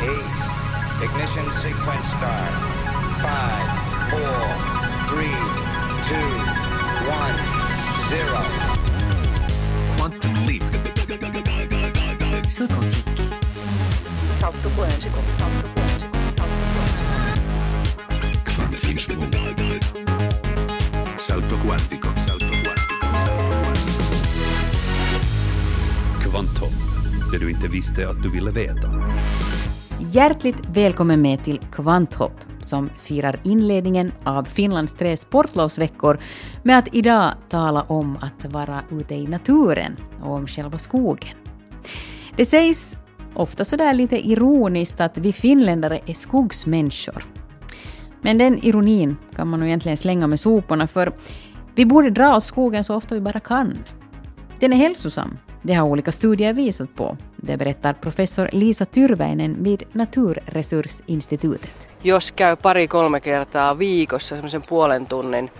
eight. Ignition sequence start. Five, four, three, two, one, zero. Quantum leap. Salto quântico. Salto quântico. Salto quântico. Salto quântico. Kvantvinsvåg. Salto quantico. Salto quantico. Salto quantico. Kvanthopp, det du inte visste att du ville veta. Hjärtligt välkommen med till Kvanthopp som firar inledningen av Finlands tre sportlovsveckor med att idag tala om att vara ute i naturen och om själva skogen. Det sägs ofta sådär lite ironiskt att vi finländare är skogsmänniskor. Men den ironin kan man nog egentligen slänga med soporna för vi borde dra åt skogen så ofta vi bara kan. Den är hälsosam. Det har olika studier visat på. Det berättar professor Lisa Tyrväinen vid Naturresursinstitutet. jos käy pari-kolme kertaa viikossa semmoisen puolen tunnin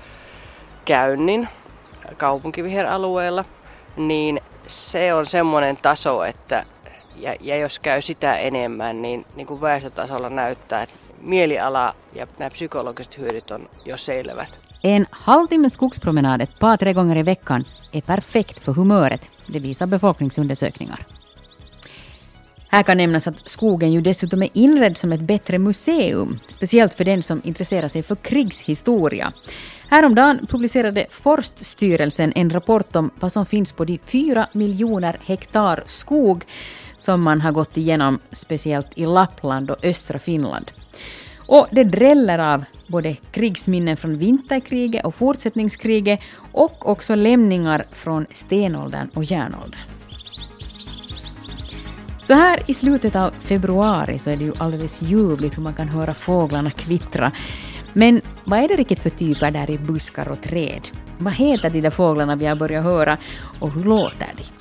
käynnin kaupunkiviheralueella, niin se on semmoinen taso, että ja, ja jos käy sitä enemmän, niin, niin kuin väestötasolla näyttää, että mieliala ja nämä psykologiset hyödyt on jo selvät. En halvtimme skogspromenad ett par, tre gånger i veckan är perfekt för humöret. Det visar befolkningsundersökningar. Här kan nämnas att skogen ju dessutom är inredd som ett bättre museum, speciellt för den som intresserar sig för krigshistoria. Häromdagen publicerade Forststyrelsen en rapport om vad som finns på de fyra miljoner hektar skog som man har gått igenom, speciellt i Lappland och östra Finland. Och det dräller av både krigsminnen från vinterkriget och fortsättningskriget och också lämningar från stenåldern och järnåldern. Så här i slutet av februari så är det ju alldeles ljuvligt hur man kan höra fåglarna kvittra. Men vad är det riktigt för typer där i buskar och träd? Vad heter de där fåglarna vi har börjat höra och hur låter de?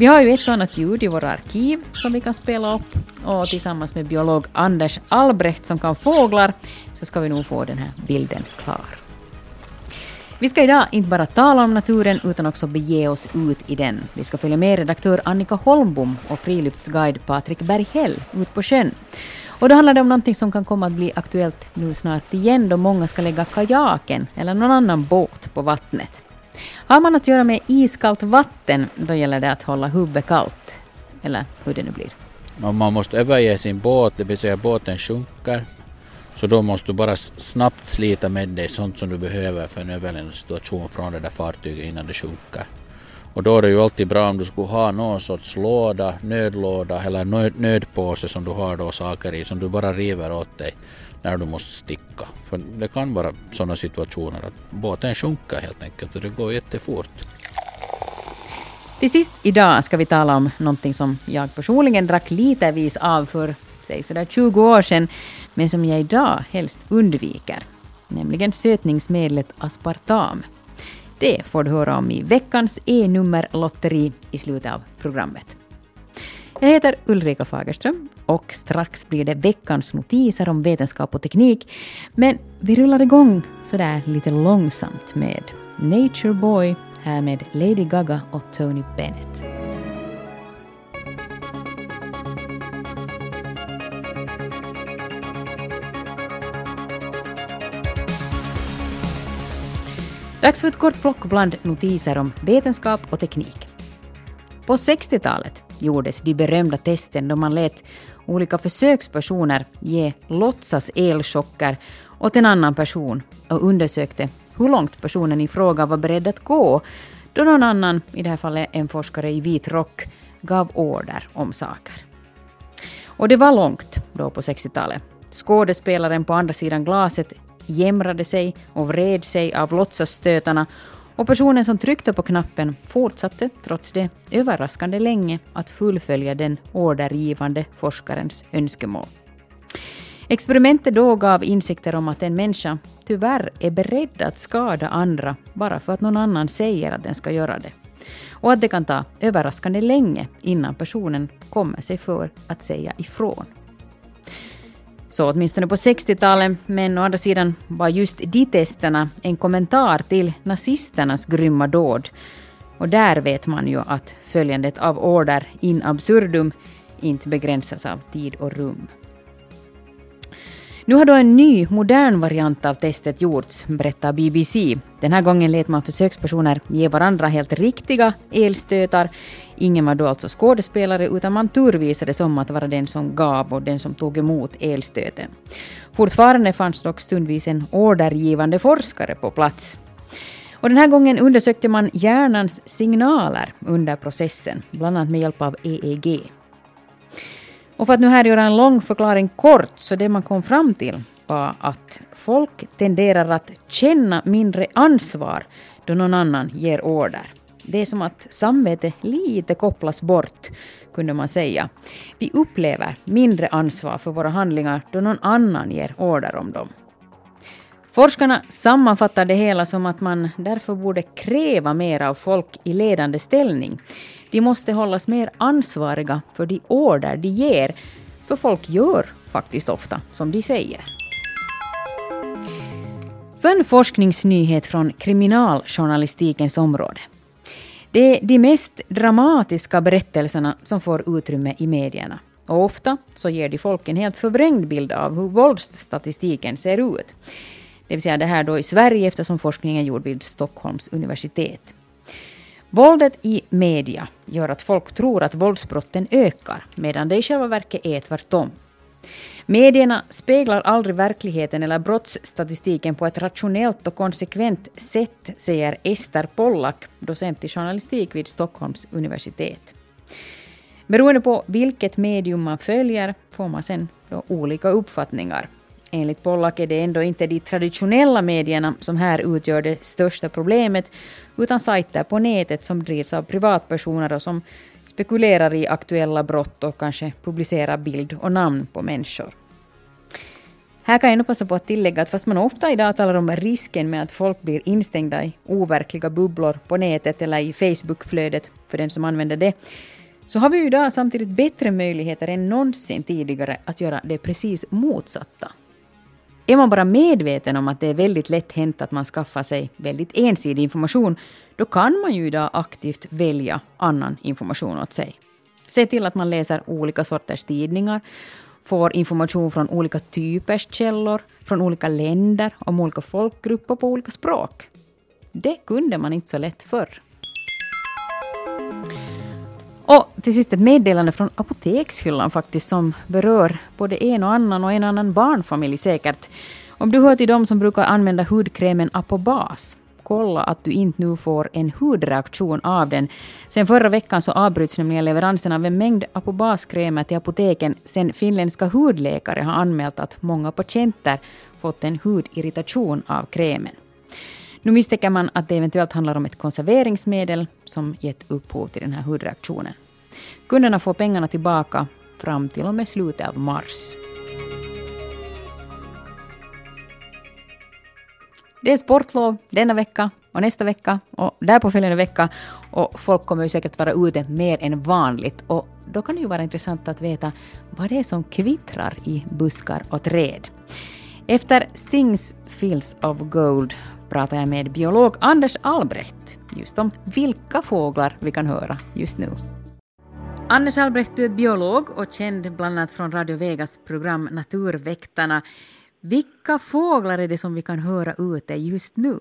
Vi har ju ett och annat ljud i våra arkiv som vi kan spela upp och tillsammans med biolog Anders Albrecht som kan fåglar så ska vi nog få den här bilden klar. Vi ska idag inte bara tala om naturen utan också bege oss ut i den. Vi ska följa med redaktör Annika Holmbom och friluftsguide Patrik Berghäll ut på sjön. Och då handlar det om någonting som kan komma att bli aktuellt nu snart igen då många ska lägga kajaken eller någon annan båt på vattnet. Har man att göra med iskallt vatten, då gäller det att hålla huvudet kallt. Eller hur det nu blir. Om man måste överge sin båt, det vill säga båten sjunker, så då måste du bara snabbt slita med dig sånt som du behöver för en överlevnadssituation från det där fartyget innan det sjunker. Och då är det ju alltid bra om du skulle ha någon sorts låda, nödlåda eller nöd, nödpåse som du har då saker i som du bara river åt dig när du måste sticka. För det kan vara sådana situationer att båten sjunker helt enkelt och det går jättefort. Till sist idag ska vi tala om någonting som jag personligen drack litervis av för säg sådär 20 år sedan, men som jag idag helst undviker. Nämligen sötningsmedlet aspartam. Det får du höra om i veckans E-nummerlotteri i slutet av programmet. Jag heter Ulrika Fagerström och strax blir det veckans notiser om vetenskap och teknik. Men vi rullar igång sådär lite långsamt med Nature Boy här med Lady Gaga och Tony Bennett. Dags för ett kort plock bland notiser om vetenskap och teknik. På 60-talet gjordes de berömda testen då man lät olika försökspersoner ge låtsas elchocker åt en annan person och undersökte hur långt personen i fråga var beredd att gå då någon annan, i det här fallet en forskare i vit rock, gav order om saker. Och det var långt då på 60-talet. Skådespelaren på andra sidan glaset jämrade sig och vred sig av låtsasstötarna och personen som tryckte på knappen fortsatte trots det överraskande länge att fullfölja den ordergivande forskarens önskemål. Experimentet då gav insikter om att en människa tyvärr är beredd att skada andra bara för att någon annan säger att den ska göra det. Och att det kan ta överraskande länge innan personen kommer sig för att säga ifrån. Så åtminstone på 60-talet, men å andra sidan var just de testerna en kommentar till nazisternas grymma dåd. Och där vet man ju att följandet av order in absurdum inte begränsas av tid och rum. Nu har då en ny, modern variant av testet gjorts, berättar BBC. Den här gången lät man försökspersoner ge varandra helt riktiga elstötar. Ingen var då alltså skådespelare, utan man turvisades om att vara den som gav och den som tog emot elstöten. Fortfarande fanns dock stundvis en ordergivande forskare på plats. Och den här gången undersökte man hjärnans signaler under processen, bland annat med hjälp av EEG. Och för att nu här göra en lång förklaring kort, så det man kom fram till var att folk tenderar att känna mindre ansvar då någon annan ger order. Det är som att samvetet lite kopplas bort, kunde man säga. Vi upplever mindre ansvar för våra handlingar då någon annan ger order om dem. Forskarna sammanfattar det hela som att man därför borde kräva mer av folk i ledande ställning. De måste hållas mer ansvariga för de order de ger, för folk gör faktiskt ofta som de säger. Så en forskningsnyhet från kriminaljournalistikens område. Det är de mest dramatiska berättelserna som får utrymme i medierna. Och ofta så ger de folk en helt förvrängd bild av hur våldsstatistiken ser ut. Det vill säga det här då i Sverige eftersom forskningen är gjord vid Stockholms universitet. Våldet i media gör att folk tror att våldsbrotten ökar, medan det i själva verket är tvärtom. Medierna speglar aldrig verkligheten eller brottsstatistiken på ett rationellt och konsekvent sätt, säger Ester Pollack, docent i journalistik vid Stockholms universitet. Beroende på vilket medium man följer får man sen olika uppfattningar. Enligt Pollack är det ändå inte de traditionella medierna som här utgör det största problemet, utan sajter på nätet som drivs av privatpersoner och som spekulerar i aktuella brott och kanske publicerar bild och namn på människor. Här kan jag ändå passa på att tillägga att fast man ofta idag talar om risken med att folk blir instängda i overkliga bubblor på nätet eller i Facebookflödet för den som använder det, så har vi idag samtidigt bättre möjligheter än någonsin tidigare att göra det precis motsatta. Är man bara medveten om att det är väldigt lätt hänt att man skaffar sig väldigt ensidig information, då kan man ju idag aktivt välja annan information åt sig. Se till att man läser olika sorters tidningar, får information från olika typers källor, från olika länder, om olika folkgrupper på olika språk. Det kunde man inte så lätt förr. Och till sist ett meddelande från apotekshyllan faktiskt som berör både en och annan och en annan barnfamilj säkert. Om du hör till dem som brukar använda hudkrämen Apobas, kolla att du inte nu får en hudreaktion av den. Sen förra veckan så avbryts nämligen leveransen av en mängd Apobas-krämer till apoteken sen finländska hudläkare har anmält att många patienter fått en hudirritation av krämen. Nu misstänker man att det eventuellt handlar om ett konserveringsmedel som gett upphov till den här hudreaktionen. Kunderna får pengarna tillbaka fram till och med slutet av mars. Det är sportlov denna vecka och nästa vecka och därpå följande vecka och folk kommer ju säkert vara ute mer än vanligt och då kan det ju vara intressant att veta vad det är som kvittrar i buskar och träd. Efter Stings Fields of Gold pratar jag med biolog Anders Albrecht just om vilka fåglar vi kan höra just nu. Anders Albrecht, du är biolog och känd bland annat från Radio Vegas program Naturväktarna. Vilka fåglar är det som vi kan höra ute just nu?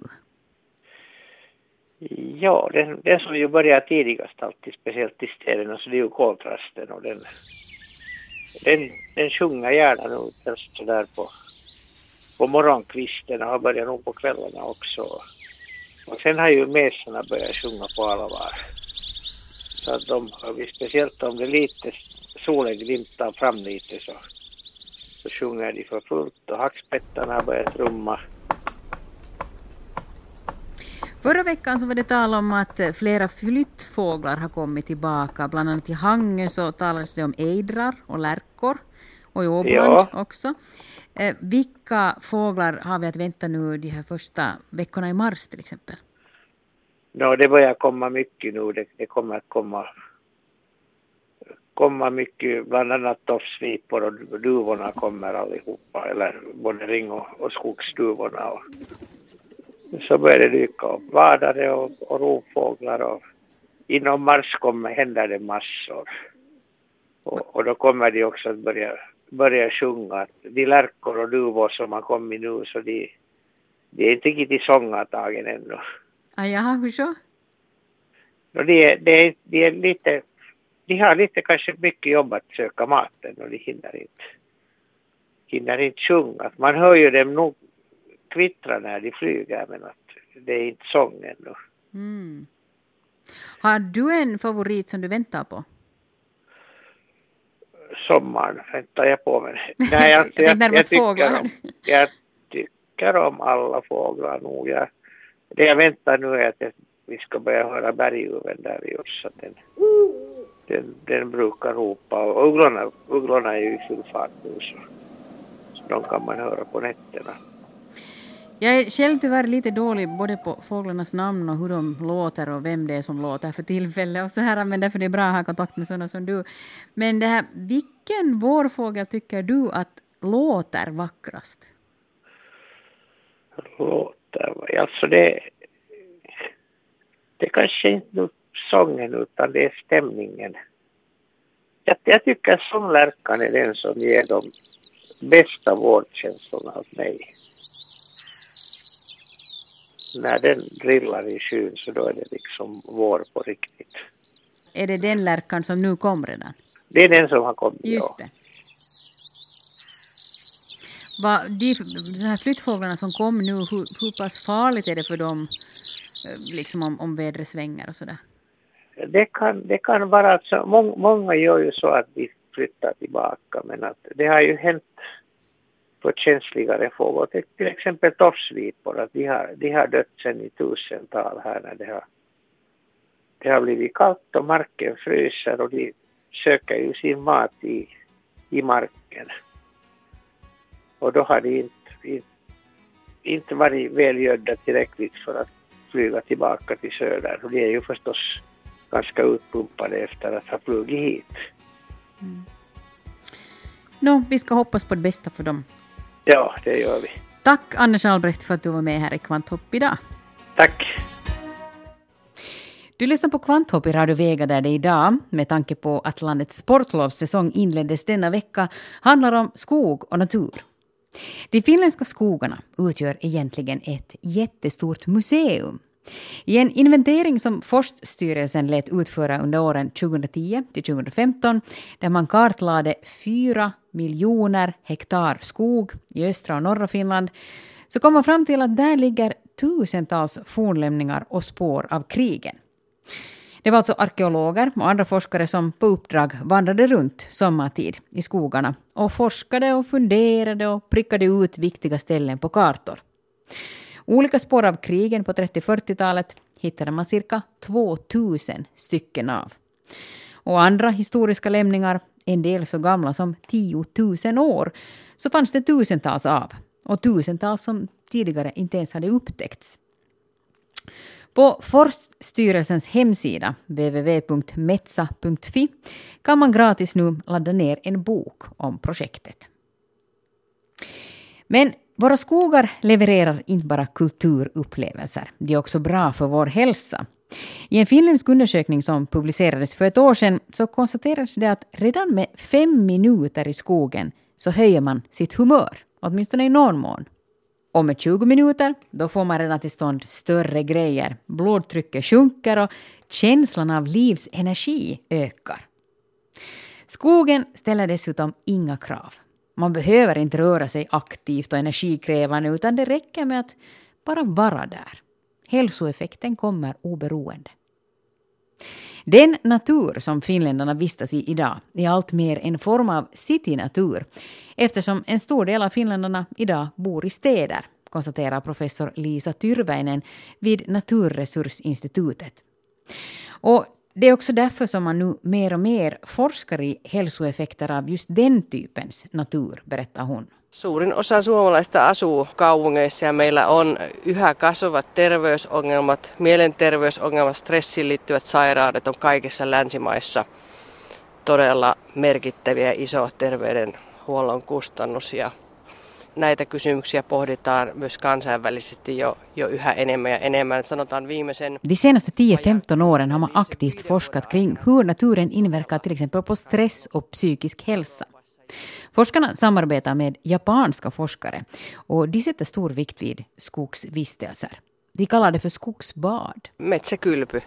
Ja, den, den som ju börjar tidigast alltid, speciellt i städerna, så det är ju koltrasten och den, den, den sjunger gärna nu helst sådär på på morgonkvisten och har börjat nog på kvällarna också. Och sen har ju mesarna börjat sjunga på allvar. Så att de, speciellt om det lite solen glimtar fram lite så, så sjunger de för fullt och hackspettarna har börjat trumma. Förra veckan så var det tal om att flera flyttfåglar har kommit tillbaka. Bland annat i Hangö så talades det om ejdrar och lärkor och i Åboland ja. också. Eh, vilka fåglar har vi att vänta nu de här första veckorna i mars till exempel? No, det börjar komma mycket nu. Det, det kommer att komma, komma mycket, bland annat tofsvipor och duvorna kommer allihopa, eller både ring och, och skogsduvorna. Och, så börjar det dyka upp vadare och, och rovfåglar och inom mars kommer, händer det massor. Och, och då kommer de också att börja, börja sjunga. De lärkor och duvor som har kommit nu så de, de är inte riktigt i sångartagen ännu. Ah, jaha, hur så? Och de, är, de, är, de är lite, de har lite kanske mycket jobb att söka maten och de hinner inte, hinner inte sjunga. Man hör ju dem nog kvittra när de flyger men att det är inte sång ännu. Mm. Har du en favorit som du väntar på? Sommaren väntar jag på men nej, Jag tänkte närmast tycker fåglar. om, jag tycker om alla fåglar nog. Jag, det jag väntar nu är att vi ska börja höra berguven där i Orsa. Den, den, den brukar ropa och ugglorna, ugglorna är ju i full fart nu så, så de kan man höra på nätterna. Jag är själv tyvärr lite dålig både på fåglarnas namn och hur de låter och vem det är som låter för tillfället och så här, men därför är det bra att ha kontakt med sådana som du. Men det här, vilken vårfågel tycker du att låter vackrast? låter. Alltså det, det kanske inte nu sången utan det är stämningen. Jag, jag tycker sånglärkan är den som ger de bästa vårdkänslorna åt mig. När den drillar i skyn så då är det liksom vår på riktigt. Är det den lärkan som nu kom redan? Det är den som har kommit. Just ja. Va, de, de här flyttfåglarna som kom nu, hur, hur pass farligt är det för dem eh, liksom om, om vädret svänger och sådär? Det kan, det kan vara så, må, många gör ju så att de flyttar tillbaka men att det har ju hänt för känsligare fåglar, till, exempel tofsvipor, att de har, de har dött sedan i tusental här när det har, det har blivit kallt och marken fryser och de söker ju sin mat i, i marken. Och då har de inte, inte, varit välgödda tillräckligt för att flyga tillbaka till söder. Och de är ju förstås ganska utpumpade efter att ha flugit hit. Nå, vi ska hoppas på det bästa för dem. Ja, det gör vi. Tack Anders Albrecht för att du var med här i Kvanthopp idag. Tack. Du lyssnar på Kvanthopp i Radio Vega där det idag, med tanke på att landets sportlovssäsong inleddes denna vecka, handlar om skog och natur. De finländska skogarna utgör egentligen ett jättestort museum. I en inventering som Forststyrelsen lät utföra under åren 2010 till 2015, där man kartlade 4 miljoner hektar skog i östra och norra Finland, så kom man fram till att där ligger tusentals fornlämningar och spår av krigen. Det var alltså arkeologer och andra forskare som på uppdrag vandrade runt sommartid i skogarna och forskade och funderade och prickade ut viktiga ställen på kartor. Olika spår av krigen på 30-40-talet hittade man cirka 2000 stycken av. Och andra historiska lämningar, en del så gamla som 10 000 år, så fanns det tusentals av. Och tusentals som tidigare inte ens hade upptäckts. På Forststyrelsens hemsida, www.metsa.fi, kan man gratis nu ladda ner en bok om projektet. Men våra skogar levererar inte bara kulturupplevelser, de är också bra för vår hälsa. I en finländsk undersökning som publicerades för ett år sedan så konstaterades det att redan med fem minuter i skogen så höjer man sitt humör, åtminstone i någon mån. Och med 20 minuter, då får man redan till stånd större grejer. Blodtrycket sjunker och känslan av livsenergi ökar. Skogen ställer dessutom inga krav. Man behöver inte röra sig aktivt och energikrävande utan det räcker med att bara vara där. Hälsoeffekten kommer oberoende. Den natur som finländarna vistas i idag är allt mer en form av citynatur eftersom en stor del av finländarna idag bor i städer, konstaterar professor Lisa Tyrväinen vid Naturresursinstitutet. Och det är också därför som man nu mer och mer forskar i hälsoeffekter av just den typens natur, berättar hon. Suurin osa suomalaista asuu kaupungeissa ja meillä on yhä kasvavat terveysongelmat, mielenterveysongelmat, stressiin liittyvät sairaudet on kaikissa länsimaissa todella merkittäviä iso terveydenhuollon kustannus ja Näitä kysymyksiä pohditaan myös kansainvälisesti jo, jo yhä enemmän ja enemmän. Sanotaan viimeisen... De senaste 10-15 åren har man aktivt forskat kring hur naturen inverkar till exempel på stress och psykisk hälsa. Forskarna samarbetar med japanska forskare och de sätter stor vikt vid skogsvistelser. De kallar det för skogsbad. Metsäkylpy.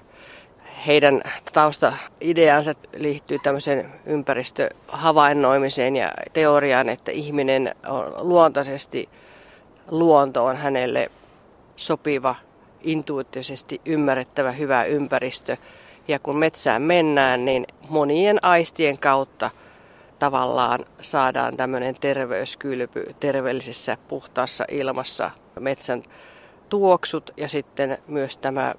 Heidän taustaideansa liittyy tämmöiseen ympäristöhavainnoimiseen ja teoriaan, että ihminen on luontaisesti luonto on hänelle sopiva, intuitivisesti ymmärrettävä hyvä ympäristö. Ja kun metsään mennään, niin monien aistien kautta tavallaan saadaan tämmöinen terveyskylpy terveellisessä puhtaassa ilmassa metsän tuoksut ja sitten myös tämä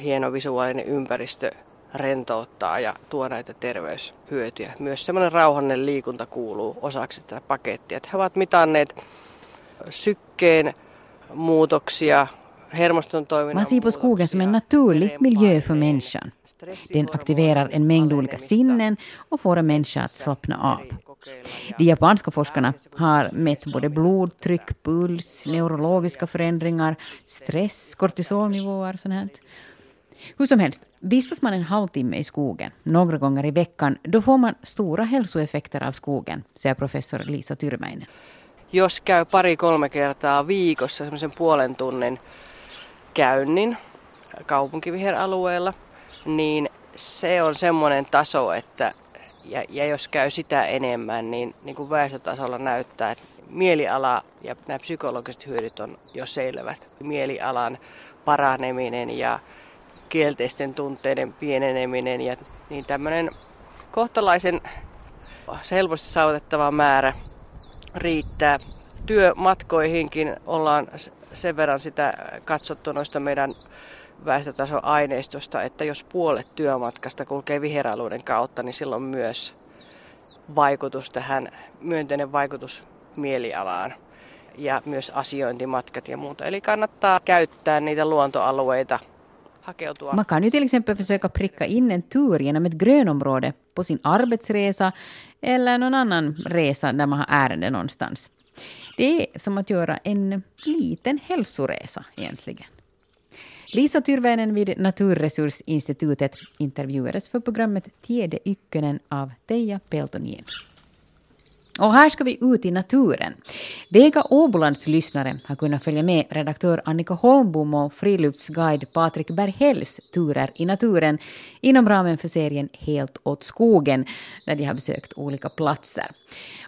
hieno visuaalinen ympäristö rentouttaa ja tuo näitä terveyshyötyjä. Myös semmoinen rauhallinen liikunta kuuluu osaksi tätä pakettia. He ovat mitanneet sykkeen muutoksia, Man ser på skogen som en naturlig miljö för människan. Den aktiverar en mängd olika sinnen och får en människa att slappna av. De japanska forskarna har mätt både blodtryck, puls, neurologiska förändringar, stress, kortisolnivåer sånt här. Hur som helst, vistas man en halvtimme i skogen några gånger i veckan, då får man stora hälsoeffekter av skogen, säger professor Lisa Tyrmäinen. Jos käy pari-kolme kertaa viikossa semmoisen puolen tunnin käynnin kaupunkiviheralueella, niin se on semmoinen taso, että ja, ja jos käy sitä enemmän, niin, niin kuin väestötasolla näyttää, että mieliala ja nämä psykologiset hyödyt on jo selvät. Mielialan paraneminen ja kielteisten tunteiden pieneneminen ja niin tämmöinen kohtalaisen helposti saavutettava määrä riittää. Työmatkoihinkin ollaan sen verran sitä katsottu noista meidän väestötason aineistosta, että jos puolet työmatkasta kulkee viheraluuden kautta, niin silloin myös vaikutus tähän, myönteinen vaikutus mielialaan ja myös asiointimatkat ja muuta. Eli kannattaa käyttää niitä luontoalueita hakeutua. Man kan ju till exempel försöka pricka in en tur genom ett grönområde på sin arbetsresa eller någon annan resa där man har ärende någonstans. Det är som att göra en liten hälsoresa egentligen. Lisa Tyrväinen vid Naturresursinstitutet intervjuades för programmet Tiede Ykkönen av Teija Peltoniemi. Och här ska vi ut i naturen. Vega Åbolands lyssnare har kunnat följa med redaktör Annika Holmbom och friluftsguide Patrik Berghälls turer i naturen inom ramen för serien Helt åt skogen, där de har besökt olika platser.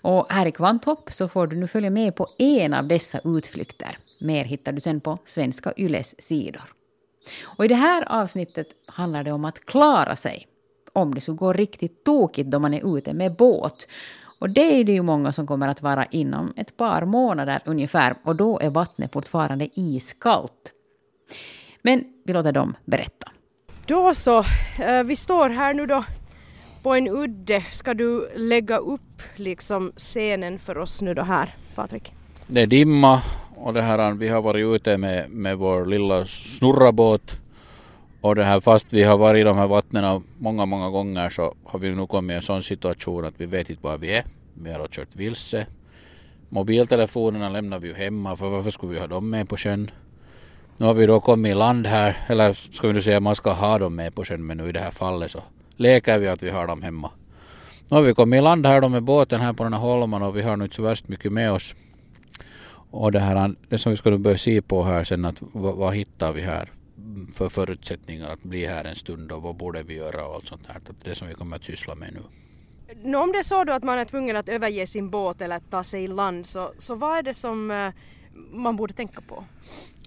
Och här i Kvanthopp så får du nu följa med på en av dessa utflykter. Mer hittar du sen på Svenska Yles sidor. Och i det här avsnittet handlar det om att klara sig om det så går riktigt tokigt då man är ute med båt. Och det är det ju många som kommer att vara inom ett par månader ungefär och då är vattnet fortfarande iskallt. Men vi låter dem berätta. Då så, eh, vi står här nu då på en udde. Ska du lägga upp liksom scenen för oss nu då här, Patrik? Det är dimma och det här, vi har varit ute med, med vår lilla snurrabåt och det här fast vi har varit i de här vattnen många, många gånger så har vi nu kommit i en sån situation att vi vet inte var vi är. Vi har kört vilse. Mobiltelefonerna lämnar vi ju hemma för varför skulle vi ha dem med på sjön? Nu har vi då kommit i land här, eller ska vi nu säga man ska ha dem med på sjön men nu i det här fallet så leker vi att vi har dem hemma. Nu har vi kommit i land här då med båten här på den här holmen och vi har nu inte så värst mycket med oss. Och det här det som vi ska börja se på här sen att vad, vad hittar vi här för förutsättningar att bli här en stund och vad borde vi göra och allt sånt här. Det som vi kommer att syssla med nu. Nå, om det är så då att man är tvungen att överge sin båt eller ta sig i land så, så vad är det som eh, man borde tänka på?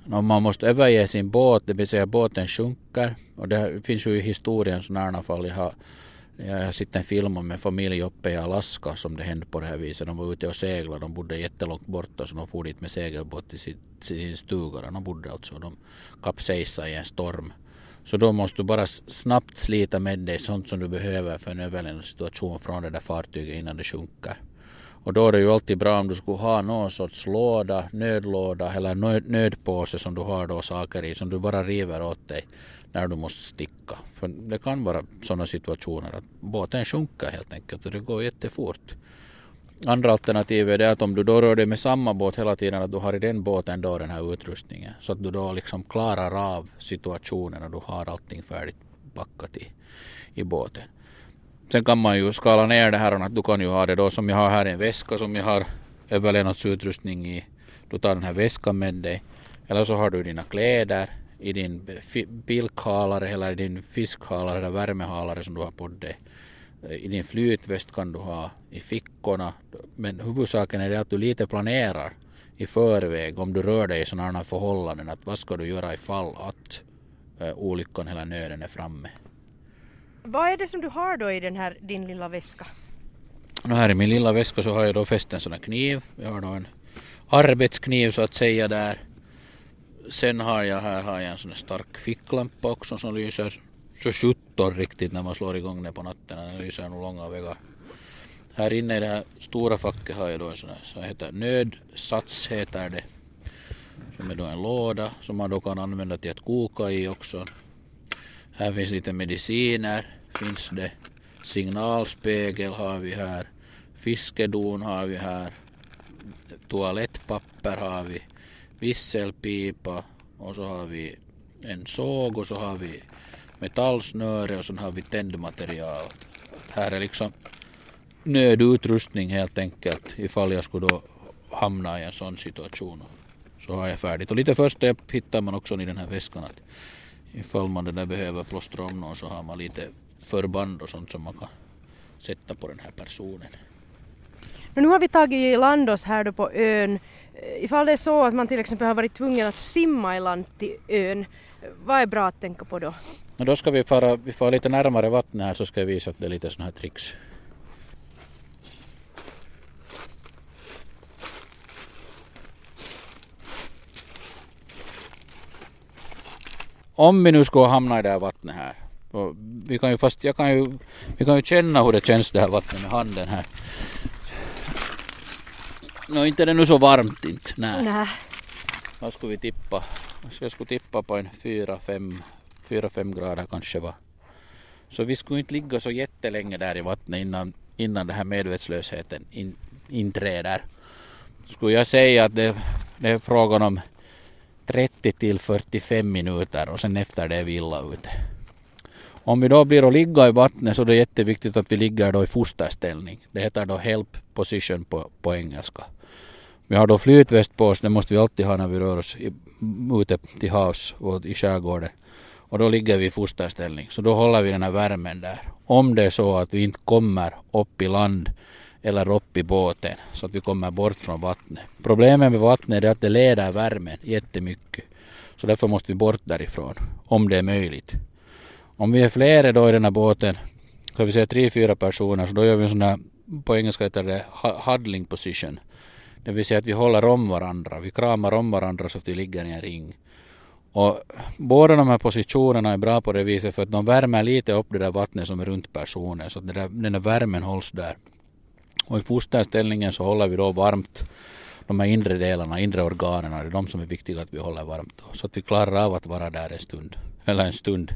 No, man måste överge sin båt, det vill säga båten sjunker. Och det finns ju i historien sådana fall. Jag har, jag har sett en film om en familj uppe i Alaska som det hände på det här viset. De var ute och seglade, de bodde jättelångt borta så de for dit med segelbåt till sin, sin stuga där de bodde alltså. De kapsejsade i en storm. Så då måste du bara snabbt slita med dig sånt som du behöver för en överlevnadssituation från det där fartyget innan det sjunker. Och då är det ju alltid bra om du skulle ha någon sorts låda, nödlåda eller nöd, nödpåse som du har då saker i som du bara river åt dig när du måste sticka. För det kan vara sådana situationer att båten sjunker helt enkelt och det går jättefort. Andra alternativet är det att om du då rör dig med samma båt hela tiden att du har i den båten då den här utrustningen så att du då liksom klarar av situationen och du har allting färdigt packat i, i båten. Sen kan man ju skala ner det här och att du kan ju ha det då som jag har här i en väska som jag har överlevnadsutrustning i. Du tar den här väskan med dig. Eller så har du dina kläder i din bilkhalare eller i din fiskhalare eller värmehalare som du har på dig. I din flytväst kan du ha i fickorna. Men huvudsaken är det att du lite planerar i förväg om du rör dig i sådana förhållanden. Att vad ska du göra ifall att uh, olyckan eller nöden är framme. Vad är det som du har då i den här din lilla väska? Nu här i min lilla väska så har jag då fäst en sån här kniv. Jag har då en arbetskniv så att säga där. Sen har jag här har jag en sån stark ficklampa också som lyser så 17 riktigt när man slår igång den på natten. Den lyser nog långa vägar. Här inne i det här stora facket har jag då en sån här, så heter nödsats heter det. Som är då en låda som man då kan använda till att koka i också. Här finns lite mediciner, finns det. Signalspegel har vi här. Fiskedon har vi här. Toalettpapper har vi. Visselpipa och så har vi en såg och så har vi metallsnöre och så har vi tändmaterial. Här är liksom nödutrustning helt enkelt ifall jag skulle då hamna i en sån situation. Så har jag färdigt. Och lite första hjälp hittar man också i den här väskan. Att ifall man det där behöver plåstra om någon så har man lite förband och sånt som man kan sätta på den här personen. Nu har vi tagit i land oss här då på ön. Eh, ifall det är så att man till exempel har varit tvungen att simma i land till ön, vad är bra att tänka på då? Och då ska vi fara, vi fara lite närmare vattnet här så ska jag visa att det är lite sådana här tricks. Om vi nu skulle hamna i det här vattnet här. vi kan ju fast, jag kan ju, vi kan ju känna hur det känns det här vattnet med handen här. Nå inte det nu så varmt inte. Nej. Nej. Vad skulle vi tippa? Jag skulle tippa på en 4-5 grader kanske va. Så vi skulle inte ligga så jättelänge där i vattnet innan, innan den här medvetslösheten in, inträder. Skulle jag säga att det, det är frågan om 30 till 45 minuter och sen efter det är vi illa ute. Om vi då blir att ligga i vattnet så är det jätteviktigt att vi ligger då i fosterställning. Det heter då help position på, på engelska. Vi har då flytväst på oss, det måste vi alltid ha när vi rör oss i, ute till havs och i skärgården. Och då ligger vi i fosterställning, så då håller vi den här värmen där. Om det är så att vi inte kommer upp i land eller upp i båten så att vi kommer bort från vattnet. Problemet med vattnet är att det leder värmen jättemycket. Så därför måste vi bort därifrån, om det är möjligt. Om vi är flera då i den här båten, så vi säga tre, fyra personer, så då gör vi en sån här, på engelska heter det huddling position. Det vill säga att vi håller om varandra, vi kramar om varandra så att vi ligger i en ring. Och båda de här positionerna är bra på det viset för att de värmer lite upp det där vattnet som är runt personen så att där, den där värmen hålls där. Och i fosterställningen så håller vi då varmt de här inre delarna, inre organen, det är de som är viktiga att vi håller varmt då. Så att vi klarar av att vara där en stund. Eller en stund.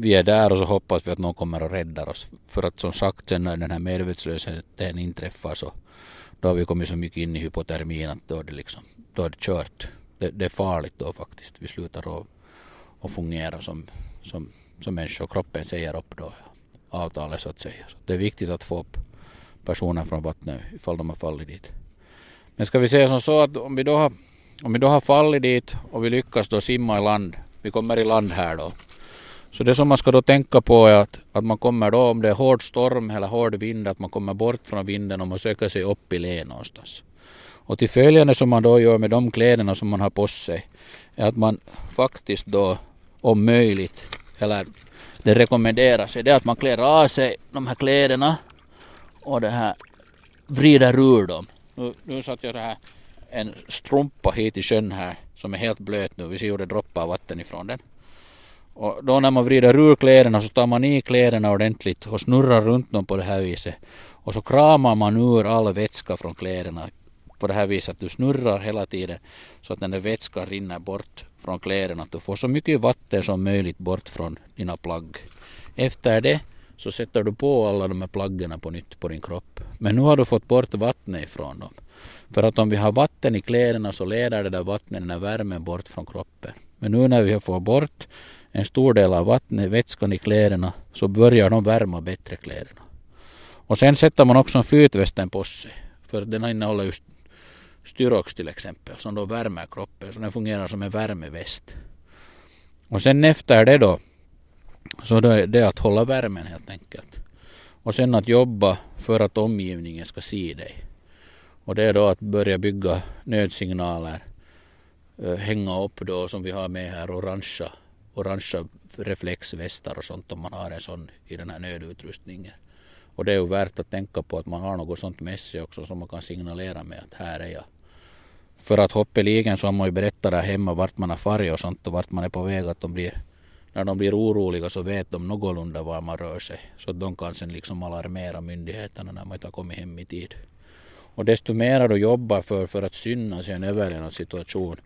Vi är där och så hoppas vi att någon kommer och räddar oss. För att som sagt sen när den här medvetslösheten inträffar så då har vi kommit så mycket in i hypotermin att då är det liksom, då är det kört. Det, det är farligt då faktiskt. Vi slutar att, att fungera som, som, som människor. Kroppen säger upp då avtalet så att säga. Så det är viktigt att få upp personer från vattnet ifall de har fallit dit. Men ska vi säga som så att om vi då har, om vi då har fallit dit och vi lyckas då simma i land, vi kommer i land här då. Så det som man ska då tänka på är att, att man kommer då om det är hård storm eller hård vind, att man kommer bort från vinden och man söker sig upp i lä någonstans. Och till följande som man då gör med de kläderna som man har på sig är att man faktiskt då om möjligt, eller det rekommenderas, är det att man klär av sig de här kläderna och det här vrider ur dem. Nu, nu satt jag så här en strumpa hit i sjön här som är helt blöt nu. Vi ser hur det droppar vatten ifrån den. Och då när man vrider ur kläderna så tar man i kläderna ordentligt och snurrar runt dem på det här viset. Och så kramar man ur all vätska från kläderna på det här viset att du snurrar hela tiden så att den där vätskan rinner bort från kläderna. Att du får så mycket vatten som möjligt bort från dina plagg. Efter det så sätter du på alla de här plaggen på nytt på din kropp. Men nu har du fått bort vattnet ifrån dem. För att om vi har vatten i kläderna så leder det där vattnet, den där värmen bort från kroppen. Men nu när vi har fått bort en stor del av vattnet, vätskan i kläderna, så börjar de värma bättre kläderna. Och sen sätter man också en flytvästen på sig. För den innehåller just Styrox till exempel som då värmer kroppen. Så den fungerar som en värmeväst. Och sen efter det då så det är det att hålla värmen helt enkelt. Och sen att jobba för att omgivningen ska se dig. Och det är då att börja bygga nödsignaler. Eh, hänga upp då som vi har med här orangea, orangea reflexvästar och sånt om man har en sån i den här nödutrustningen. Och det är ju värt att tänka på att man har något sånt med sig också som man kan signalera med att här är jag. För att hoppeligen så har man ju berättat där hemma vart man har farit och sånt och vart man är på väg att de blir när de blir oroliga så vet de någorlunda var man rör sig. Så att de kan sen liksom alarmera myndigheterna när man inte har kommit hem i tid. Och desto mer du jobbar för, för att synas i en överlevnadssituation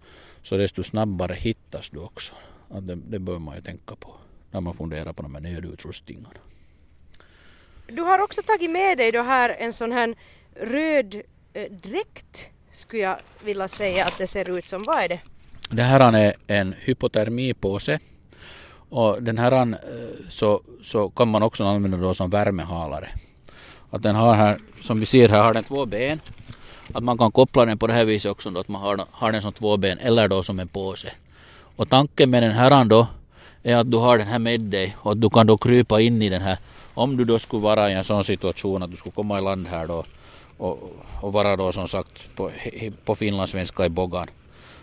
så desto snabbare hittas du också. Att det, det bör man ju tänka på när man funderar på de här nödutrustningarna. Du har också tagit med dig då här en sån här röd eh, dräkt skulle jag vilja säga att det ser ut som. Vad är det? Det här är en hypotermipåse och den här eh, så, så kan man också använda då som värmehalare. Att den har här, som vi ser här har den två ben. Att man kan koppla den på det här viset också då att man har, har den som två ben eller då som en påse. Och tanken med den här då är att du har den här med dig och att du kan då krypa in i den här om du då skulle vara i en sån situation att du skulle komma i land här då och, och vara då som sagt på, på finlandssvenska i bogan.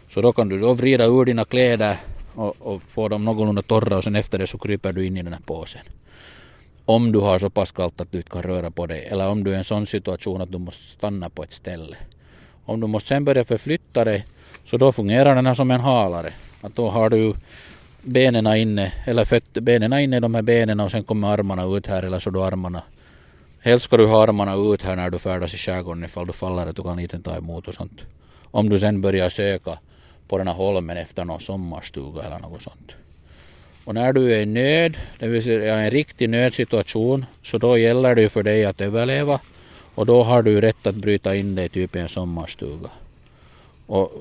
Så då kan du då vrida ur dina kläder och, och få dem någorlunda torra och sen efter det så kryper du in i den här påsen. Om du har så pass kallt att du inte kan röra på dig eller om du är i en sån situation att du måste stanna på ett ställe. Om du måste sen börja förflytta dig så då fungerar den här som en halare. Att då har du benen inne, eller föt, benen inne i de här benen och sen kommer armarna ut här eller så du armarna. Helst ska du ha armarna ut här när du färdas i skärgården ifall du faller att du kan inte ta emot och sånt. Om du sen börjar söka på den här holmen efter någon sommarstuga eller något sånt. Och när du är i nöd, det vill säga en riktig nödsituation, så då gäller det ju för dig att överleva och då har du rätt att bryta in dig typ i en sommarstuga och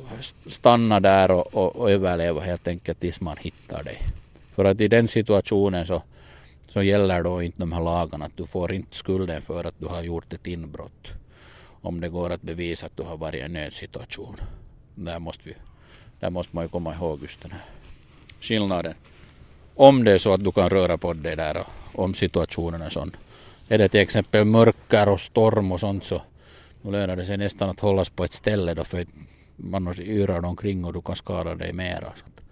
stanna där och, och, och överleva helt enkelt tills man hittar dig. För att i den situationen så, så gäller då inte de här lagarna att du får inte skulden för att du har gjort ett inbrott. Om det går att bevisa att du har varit i en nödsituation. Där måste, vi, där måste man ju komma ihåg just den här skillnaden. Om det är så att du kan röra på dig där och om situationen är sån. Är det till exempel mörker och storm och sånt så nu lönar det sig nästan att hållas på ett ställe då för annars yrar omkring och du kan skada dig mera. Så att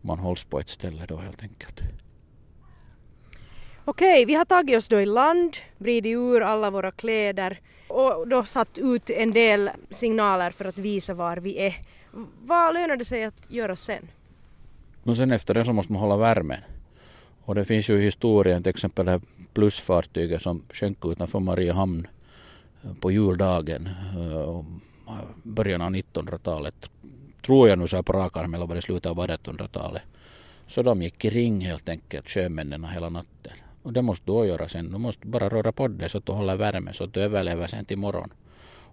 man hålls på ett ställe då helt enkelt. Okej, vi har tagit oss då i land, vridit ur alla våra kläder och då satt ut en del signaler för att visa var vi är. Vad lönar det sig att göra sen? Och sen efter det så måste man hålla värmen. Och det finns ju i historien till exempel det här plusfartyget som sjönk utanför Mariehamn eh, på juldagen eh, början av 1900-talet. Tror jag nu så här på rak arm var det slutet av 1800-talet. Så de gick i ring helt enkelt, sjömännen hela natten. Och det måste du göra sen. Du måste bara röra på dig så att du håller värme så att du överlever sen till morgon.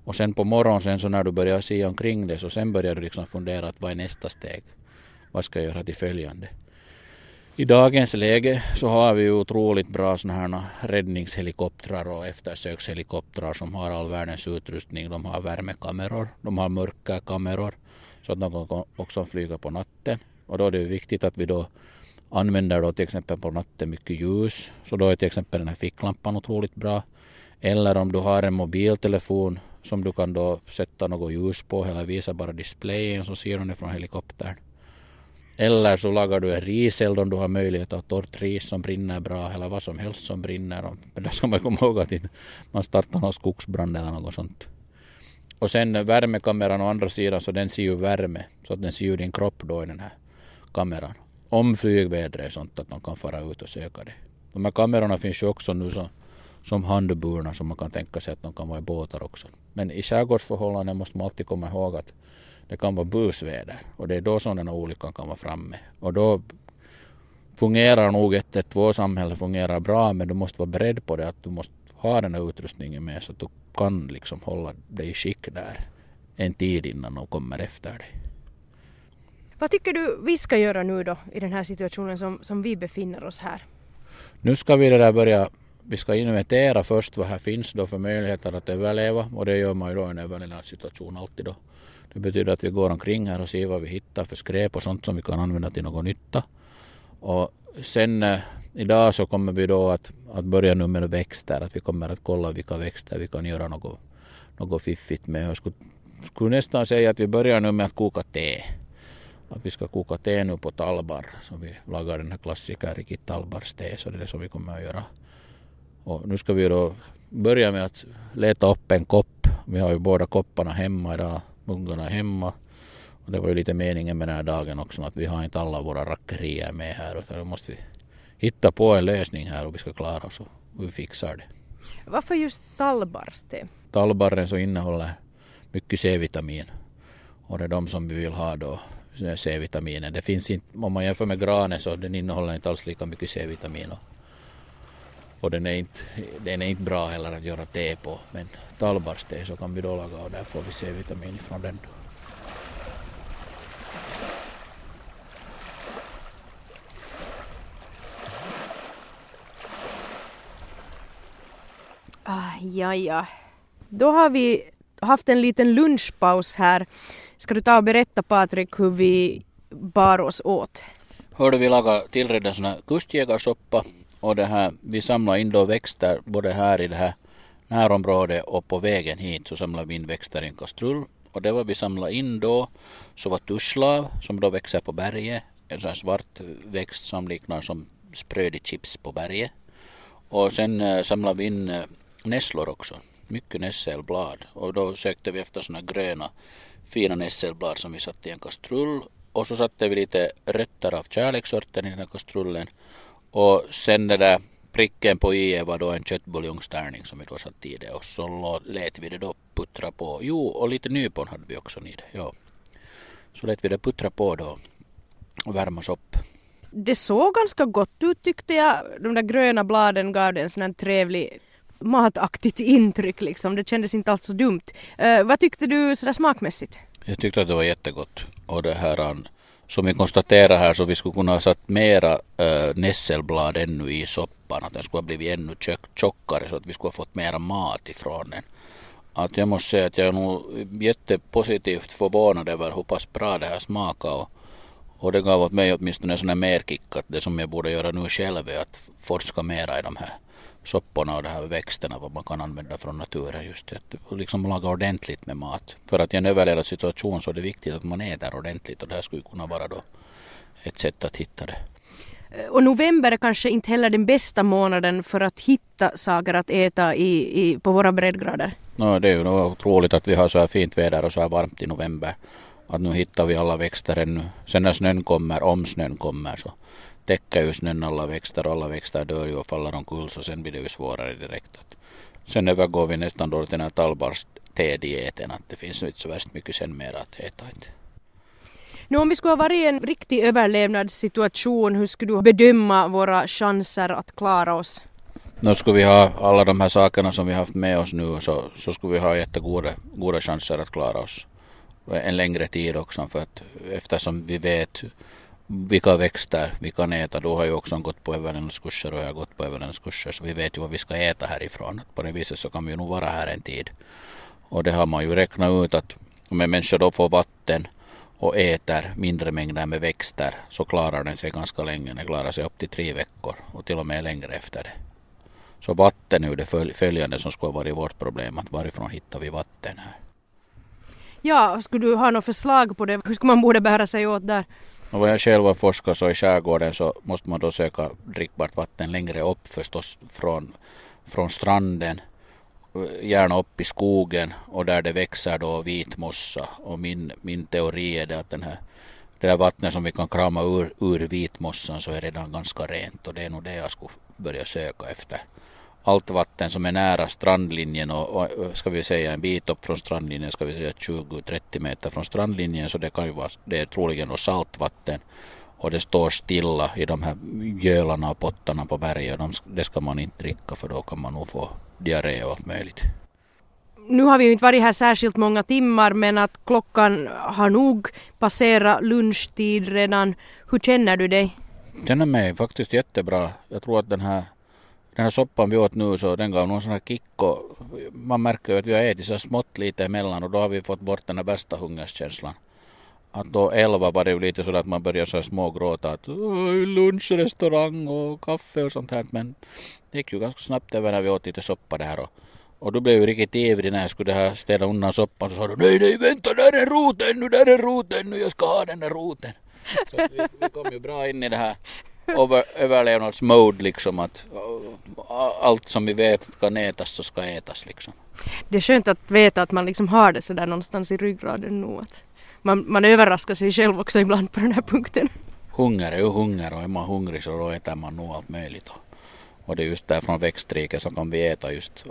Och sen på morgonen sen så när du börjar se omkring dig så sen börjar du liksom fundera att vad är nästa steg? Vad ska jag göra till följande? I dagens läge så har vi ju otroligt bra såna här räddningshelikoptrar och eftersökshelikoptrar som har all världens utrustning. De har värmekameror, de har mörkerkameror så att de kan också flyga på natten. Och då är det viktigt att vi då använder då till exempel på natten mycket ljus. Så då är till exempel den här ficklampan otroligt bra. Eller om du har en mobiltelefon som du kan då sätta något ljus på eller visa bara displayen så ser du det från helikoptern. Eller så lagar du en riseld om du har möjlighet att ha torrt ris som brinner bra eller vad som helst som brinner. Men där ska man komma ihåg att man startar någon skogsbrand eller något sånt. Och sen värmekameran å andra sidan så den ser ju värme så att den ser ju din kropp då i den här kameran. Om flygvädret är sånt att de kan fara ut och söka det. De här kamerorna finns ju också nu så, som handburna som man kan tänka sig att de kan vara i båtar också. Men i skärgårdsförhållanden måste man alltid komma ihåg att det kan vara busväder och det är då här olyckan kan vara framme. Och då fungerar nog ett, ett tvåsamhälle fungerar bra men du måste vara beredd på det att du måste ha den här utrustningen med så att du kan liksom hålla dig i skick där en tid innan de kommer efter dig. Vad tycker du vi ska göra nu då i den här situationen som, som vi befinner oss här? Nu ska vi där börja, vi ska inventera först vad här finns då för möjligheter att överleva och det gör man ju då i en överlevnadssituation alltid då. Det betyder att vi går omkring här och ser vad vi hittar för skräp och sånt som vi kan använda till någon nytta. Och sen eh, idag så kommer vi då att, att börja nu med växter, att vi kommer att kolla vilka växter vi kan göra något, något fiffigt med. Jag skulle, skulle nästan säga att vi börjar nu med att koka te. Att vi ska koka te nu på talbar, så vi lagar den här klassikern riktigt tallbarste, så det är det som vi kommer att göra. Och nu ska vi då börja med att leta upp en kopp. Vi har ju båda kopparna hemma idag, mungarna är hemma. Och det var ju lite meningen med den här dagen också, att vi har inte alla våra rackerier med här, utan då måste vi hitta på en lösning här och vi ska klara oss och vi fixar det. Varför just tallbarste? Tallbarren så innehåller mycket C-vitamin och det är de som vi vill ha då, C-vitaminen. Det finns inte, om man jämför med granen så den innehåller inte alls lika mycket C-vitamin och, den, är inte, den är inte bra heller att göra te på men tallbarste så kan vi då laga och där får vi C-vitamin ifrån den då. Ah, ja, ja. Då har vi haft en liten lunchpaus här. Ska du ta och berätta Patrik hur vi bar oss åt? Hörde vi laga tillredda sån här kustjägarsoppa och det här, vi samlar in då växter både här i det här närområdet och på vägen hit så samlar vi in växter i en kastrull. Och det var vi samlade in då så var tusslav som då växer på berget, en sån här svart växt som liknar som sprödig chips på berget. Och sen eh, samlade vi in eh, nässlor också, mycket nässelblad. Och då sökte vi efter såna gröna fina nässelblad som vi satte i en kastrull. Och så satte vi lite rötter av kärleksörten i den här kastrullen och sen det där pricken på i var då en köttbuljongstärning som vi då satte i det och så lät vi det då puttra på. Jo, och lite nypon hade vi också i det. Ja. Så lät vi det puttra på då och värmas upp. Det såg ganska gott ut tyckte jag. De där gröna bladen gav det en sån här trevlig mataktigt intryck liksom. Det kändes inte alls så dumt. Uh, vad tyckte du sådär smakmässigt? Jag tyckte att det var jättegott. Och det här som vi konstaterar här så vi skulle kunna ha satt mera eh, äh, nässelblad ännu i soppan. Att den skulle ha blivit ännu tjockare så att vi skulle ha fått mera mat ifrån den. Att jag måste säga att jag är nog jättepositivt förvånad över hur pass bra det här smakar. Och, och det gav åt mig åtminstone en sån här merkick att det som jag borde göra nu själv är att forska mera i de här sopporna och de här växterna vad man kan använda från naturen just. Att liksom laga ordentligt med mat. För att i en överlevnad situation så är det viktigt att man äter ordentligt och det här skulle kunna vara då ett sätt att hitta det. Eh, och november är kanske inte heller den bästa månaden för att hitta saker att äta i, i, på våra breddgrader. No, det är ju otroligt att vi har så här fint väder och så här varmt i november. Att nu hittar vi alla växter ännu. Sen när snön kommer, om snön kommer så täcker ju snön alla växter och alla växter dör ju och faller omkull så sen blir det ju svårare direkt. Att sen övergår vi nästan då till den här tallbarste-dieten att det finns inte så värst mycket sen mer att äta. Nu om vi skulle ha varit i en riktig överlevnadssituation, hur skulle du bedöma våra chanser att klara oss? Nu skulle vi ha alla de här sakerna som vi haft med oss nu så, så skulle vi ha jättegoda goda chanser att klara oss en längre tid också för att eftersom vi vet vilka växter vi kan äta. Du har ju också gått på överlevnadskurser och jag har gått på överlevnadskurser så vi vet ju vad vi ska äta härifrån. På det viset så kan vi nog vara här en tid. Och det har man ju räknat ut att om en människa då får vatten och äter mindre mängder med växter så klarar den sig ganska länge. Den klarar sig upp till tre veckor och till och med längre efter det. Så vatten är ju det följande som skulle vara vårt problem. Att varifrån hittar vi vatten här? Ja, skulle du ha något förslag på det? Hur skulle man borde bära sig åt där? Och vad jag själv har forskat så i skärgården så måste man då söka drickbart vatten längre upp förstås från, från stranden. Gärna upp i skogen och där det växer då vitmossa. Och min, min teori är det att den här, det där vattnet som vi kan krama ur, ur vitmossan så är redan ganska rent och det är nog det jag skulle börja söka efter allt vatten som är nära strandlinjen och, och, ska vi säga en bit upp från strandlinjen, ska vi säga 20-30 meter från strandlinjen så det kan ju vara, det är troligen saltvatten. och det står stilla i de här gölarna och pottarna på berget. De, det ska man inte dricka för då kan man nog få diarré och allt möjligt. Nu har vi ju inte varit här särskilt många timmar men att klockan har nog passerat lunchtid redan. Hur känner du dig? Jag känner mig faktiskt jättebra. Jag tror att den här, den här soppan vi åt nu så den gav någon sån här kick och man märker ju att vi har ätit så smått lite emellan och då har vi fått bort den här värsta hungerskänslan. Att då elva var det ju lite så att man började så här smågråta att lunchrestaurang och kaffe och sånt här men det gick ju ganska snabbt över när vi åt lite soppa där och och då blev jag riktigt ivrig när jag skulle här städa undan soppan så sa du nej nej vänta där är roten nu där är roten nu jag ska ha den där roten. Så vi, vi kom ju bra in i det här över, överlevnadsmode liksom att allt som vi vet kan ätas så ska ätas liksom. Det är skönt att veta att man liksom har det sådär någonstans i ryggraden nu. Att man, man överraskar sig själv också ibland på den här punkten. Hunger är ju hunger och är man hungrig så då äter man nog allt möjligt. Och, det är just där från växtriket så kan vi äta just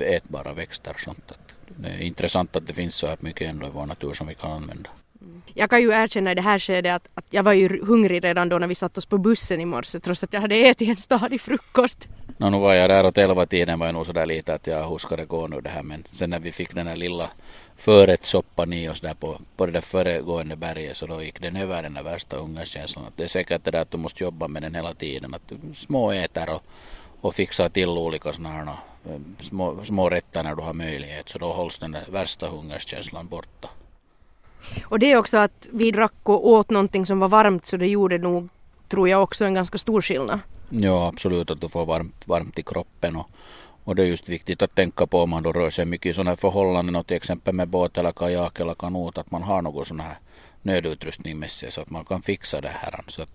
ätbara växter och sånt. Det är intressant att det finns så här mycket ändå i vår natur som vi kan använda. Mm. Jag kan ju erkänna i det här skedet att, att jag var ju hungrig redan då när vi satt oss på bussen i morse trots att jag hade ätit en stadig frukost. No, nu var jag där åt elva tiden var jag nog sådär lite att jag hur ska det gå nu det här men sen när vi fick den här lilla förrättssoppan i oss där på, på det där föregående berget så då gick den över den där värsta hungerkänslan. Att det är säkert det där att du måste jobba med den hela tiden. Att du små äter och, och fixar till olika sådana här, eh, små, små rätter när du har möjlighet så då hålls den där värsta hungerskänslan borta. Och det är också att vi drack och åt någonting som var varmt så det gjorde nog, tror jag, också en ganska stor skillnad. Ja, absolut att du får varmt, varmt i kroppen och, och det är just viktigt att tänka på om man då rör sig mycket i sådana här förhållanden och till exempel med båt eller kajak eller kanot att man har någon sån här nödutrustning med sig så att man kan fixa det här. Så att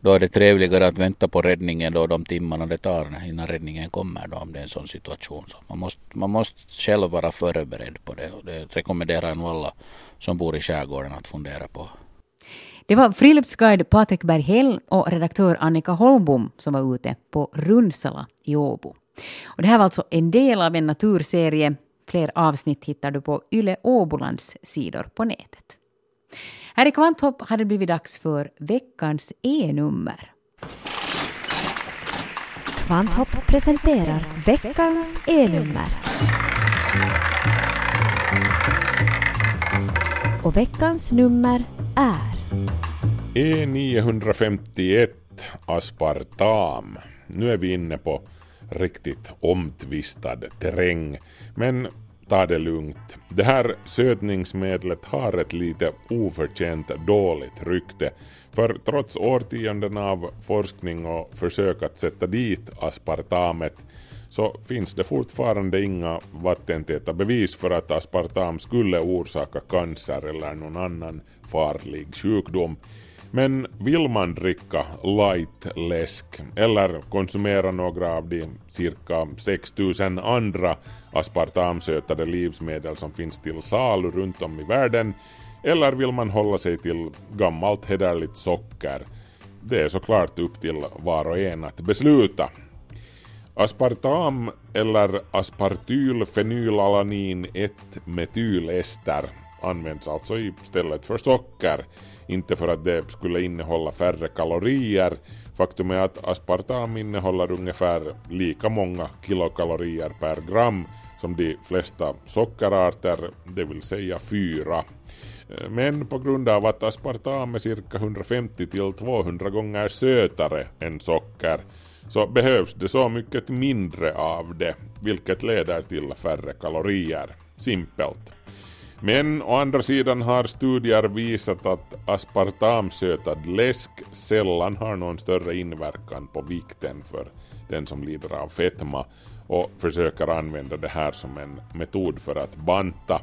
då är det trevligare att vänta på räddningen då de timmarna det tar innan räddningen kommer då om det är en sån situation. Så man, måste, man måste själv vara förberedd på det och det rekommenderar jag nog alla som bor i skärgården att fundera på. Det var friluftsguide Patrik Berghäll och redaktör Annika Holmbom som var ute på Runsala i Åbo. Och det här var alltså en del av en naturserie. Fler avsnitt hittar du på Yle Åbolands sidor på nätet. Här i Kvanthopp har det blivit dags för veckans E-nummer. Kvanthopp presenterar veckans E-nummer. Och veckans nummer är E951 aspartam. Nu är vi inne på riktigt omtvistad terräng. Men ta det lugnt. Det här sötningsmedlet har ett lite oförtjänt dåligt rykte. För trots årtionden av forskning och försök att sätta dit aspartamet så finns det fortfarande inga vattentäta bevis för att aspartam skulle orsaka cancer eller någon annan farlig sjukdom. Men vill man dricka light läsk eller konsumera några av de cirka 6000 andra aspartamsötade livsmedel som finns till salu runt om i världen eller vill man hålla sig till gammalt hederligt socker? Det är såklart upp till var och en att besluta. Aspartam eller aspartylfenylalanin 1-metylester används alltså istället för socker. Inte för att det skulle innehålla färre kalorier. Faktum är att aspartam innehåller ungefär lika många kilokalorier per gram som de flesta sockerarter, det vill säga fyra. Men på grund av att aspartam är cirka 150 till 200 gånger sötare än socker så behövs det så mycket mindre av det, vilket leder till färre kalorier. Simpelt. Men å andra sidan har studier visat att aspartamsötad läsk sällan har någon större inverkan på vikten för den som lider av fetma och försöker använda det här som en metod för att banta.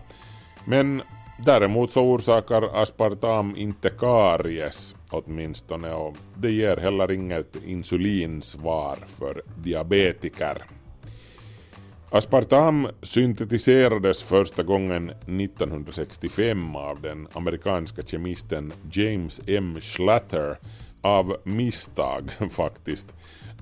Men däremot så orsakar aspartam inte karies åtminstone och det ger heller inget insulinsvar för diabetiker. Aspartam syntetiserades första gången 1965 av den amerikanska kemisten James M. Schlatter av misstag faktiskt.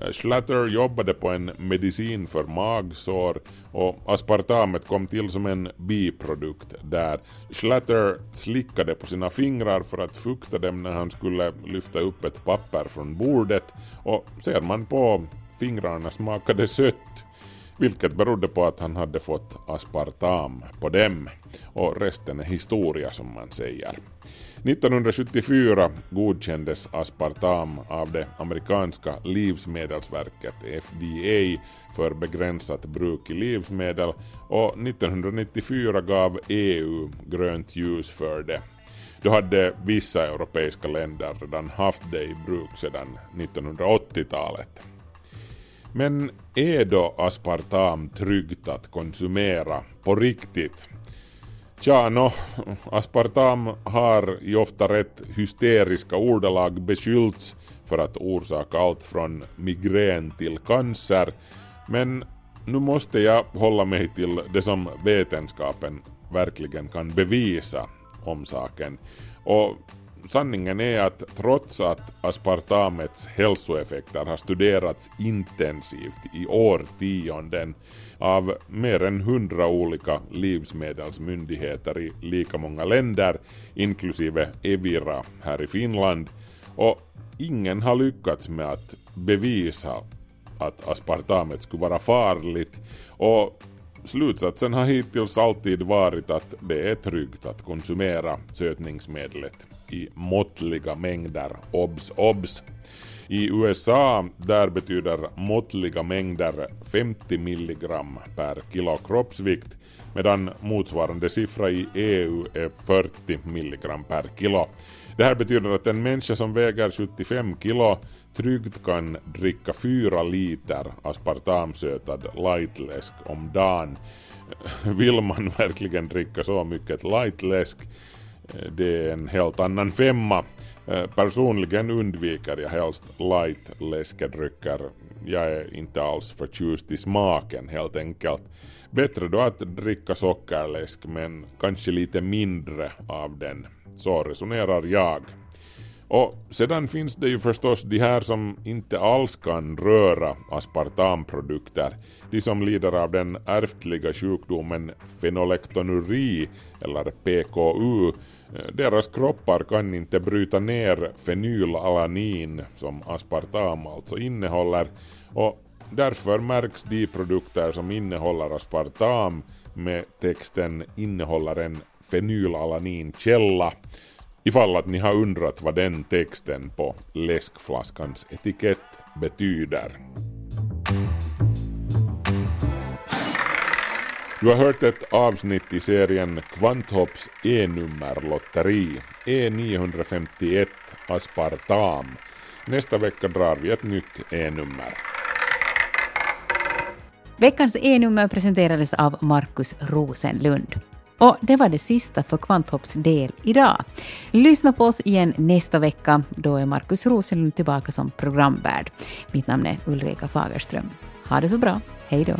Eh, Schlatter jobbade på en medicin för magsår och aspartamet kom till som en biprodukt där. Schlatter slickade på sina fingrar för att fukta dem när han skulle lyfta upp ett papper från bordet och ser man på fingrarna smakade sött vilket berodde på att han hade fått aspartam på dem och resten är historia som man säger. 1974 godkändes aspartam av det amerikanska livsmedelsverket FDA för begränsat bruk i livsmedel och 1994 gav EU grönt ljus för det. Då hade vissa europeiska länder redan haft det i bruk sedan 1980-talet. Men är då aspartam tryggt att konsumera på riktigt? Tja, no, aspartam har i ofta rätt hysteriska ordalag beskyllts för att orsaka allt från migrän till cancer, men nu måste jag hålla mig till det som vetenskapen verkligen kan bevisa om saken. Och sanningen är att trots att aspartamets hälsoeffekter har studerats intensivt i årtionden av mer än hundra olika livsmedelsmyndigheter i lika många länder, inklusive Evira här i Finland, och ingen har lyckats med att bevisa att aspartamet skulle vara farligt och slutsatsen har hittills alltid varit att det är tryggt att konsumera sötningsmedlet i måttliga mängder. Obs, obs! I USA där betyder måttliga mängder 50 milligram per kilo kroppsvikt medan motsvarande siffra i EU är 40 milligram per kilo. Det här betyder att en människa som väger 75 kilo tryggt kan dricka 4 liter aspartamsötad lightläsk om dagen. Vill man verkligen dricka så mycket lightläsk Eh, det är en helt annan femma. Eh, personligen undviker jag helst light läskedrycker. Jag är inte alls förtjust i smaken helt enkelt. Bättre då att dricka sockerläsk men kanske lite mindre av den. Så resonerar jag. Och sedan finns det ju förstås de här som inte alls kan röra aspartamprodukter. De som lider av den ärftliga sjukdomen fenolektonuri eller PKU Eh, deras kroppar kan inte bryta ner fenylalanin som aspartam alltså innehåller och därför märks de produkter som innehåller aspartam med texten innehåller en fenylalaninkälla ifall att ni har undrat vad den texten på läskflaskans etikett betyder. Du har hört ett avsnitt i serien Kvanthopps E-nummerlotteri, E951 Aspartam. Nästa vecka drar vi ett nytt E-nummer. Veckans E-nummer presenterades av Markus Rosenlund. Och det var det sista för Kvanthopps del idag. Lyssna på oss igen nästa vecka. Då är Markus Rosenlund tillbaka som programvärd. Mitt namn är Ulrika Fagerström. Ha det så bra. Hej då.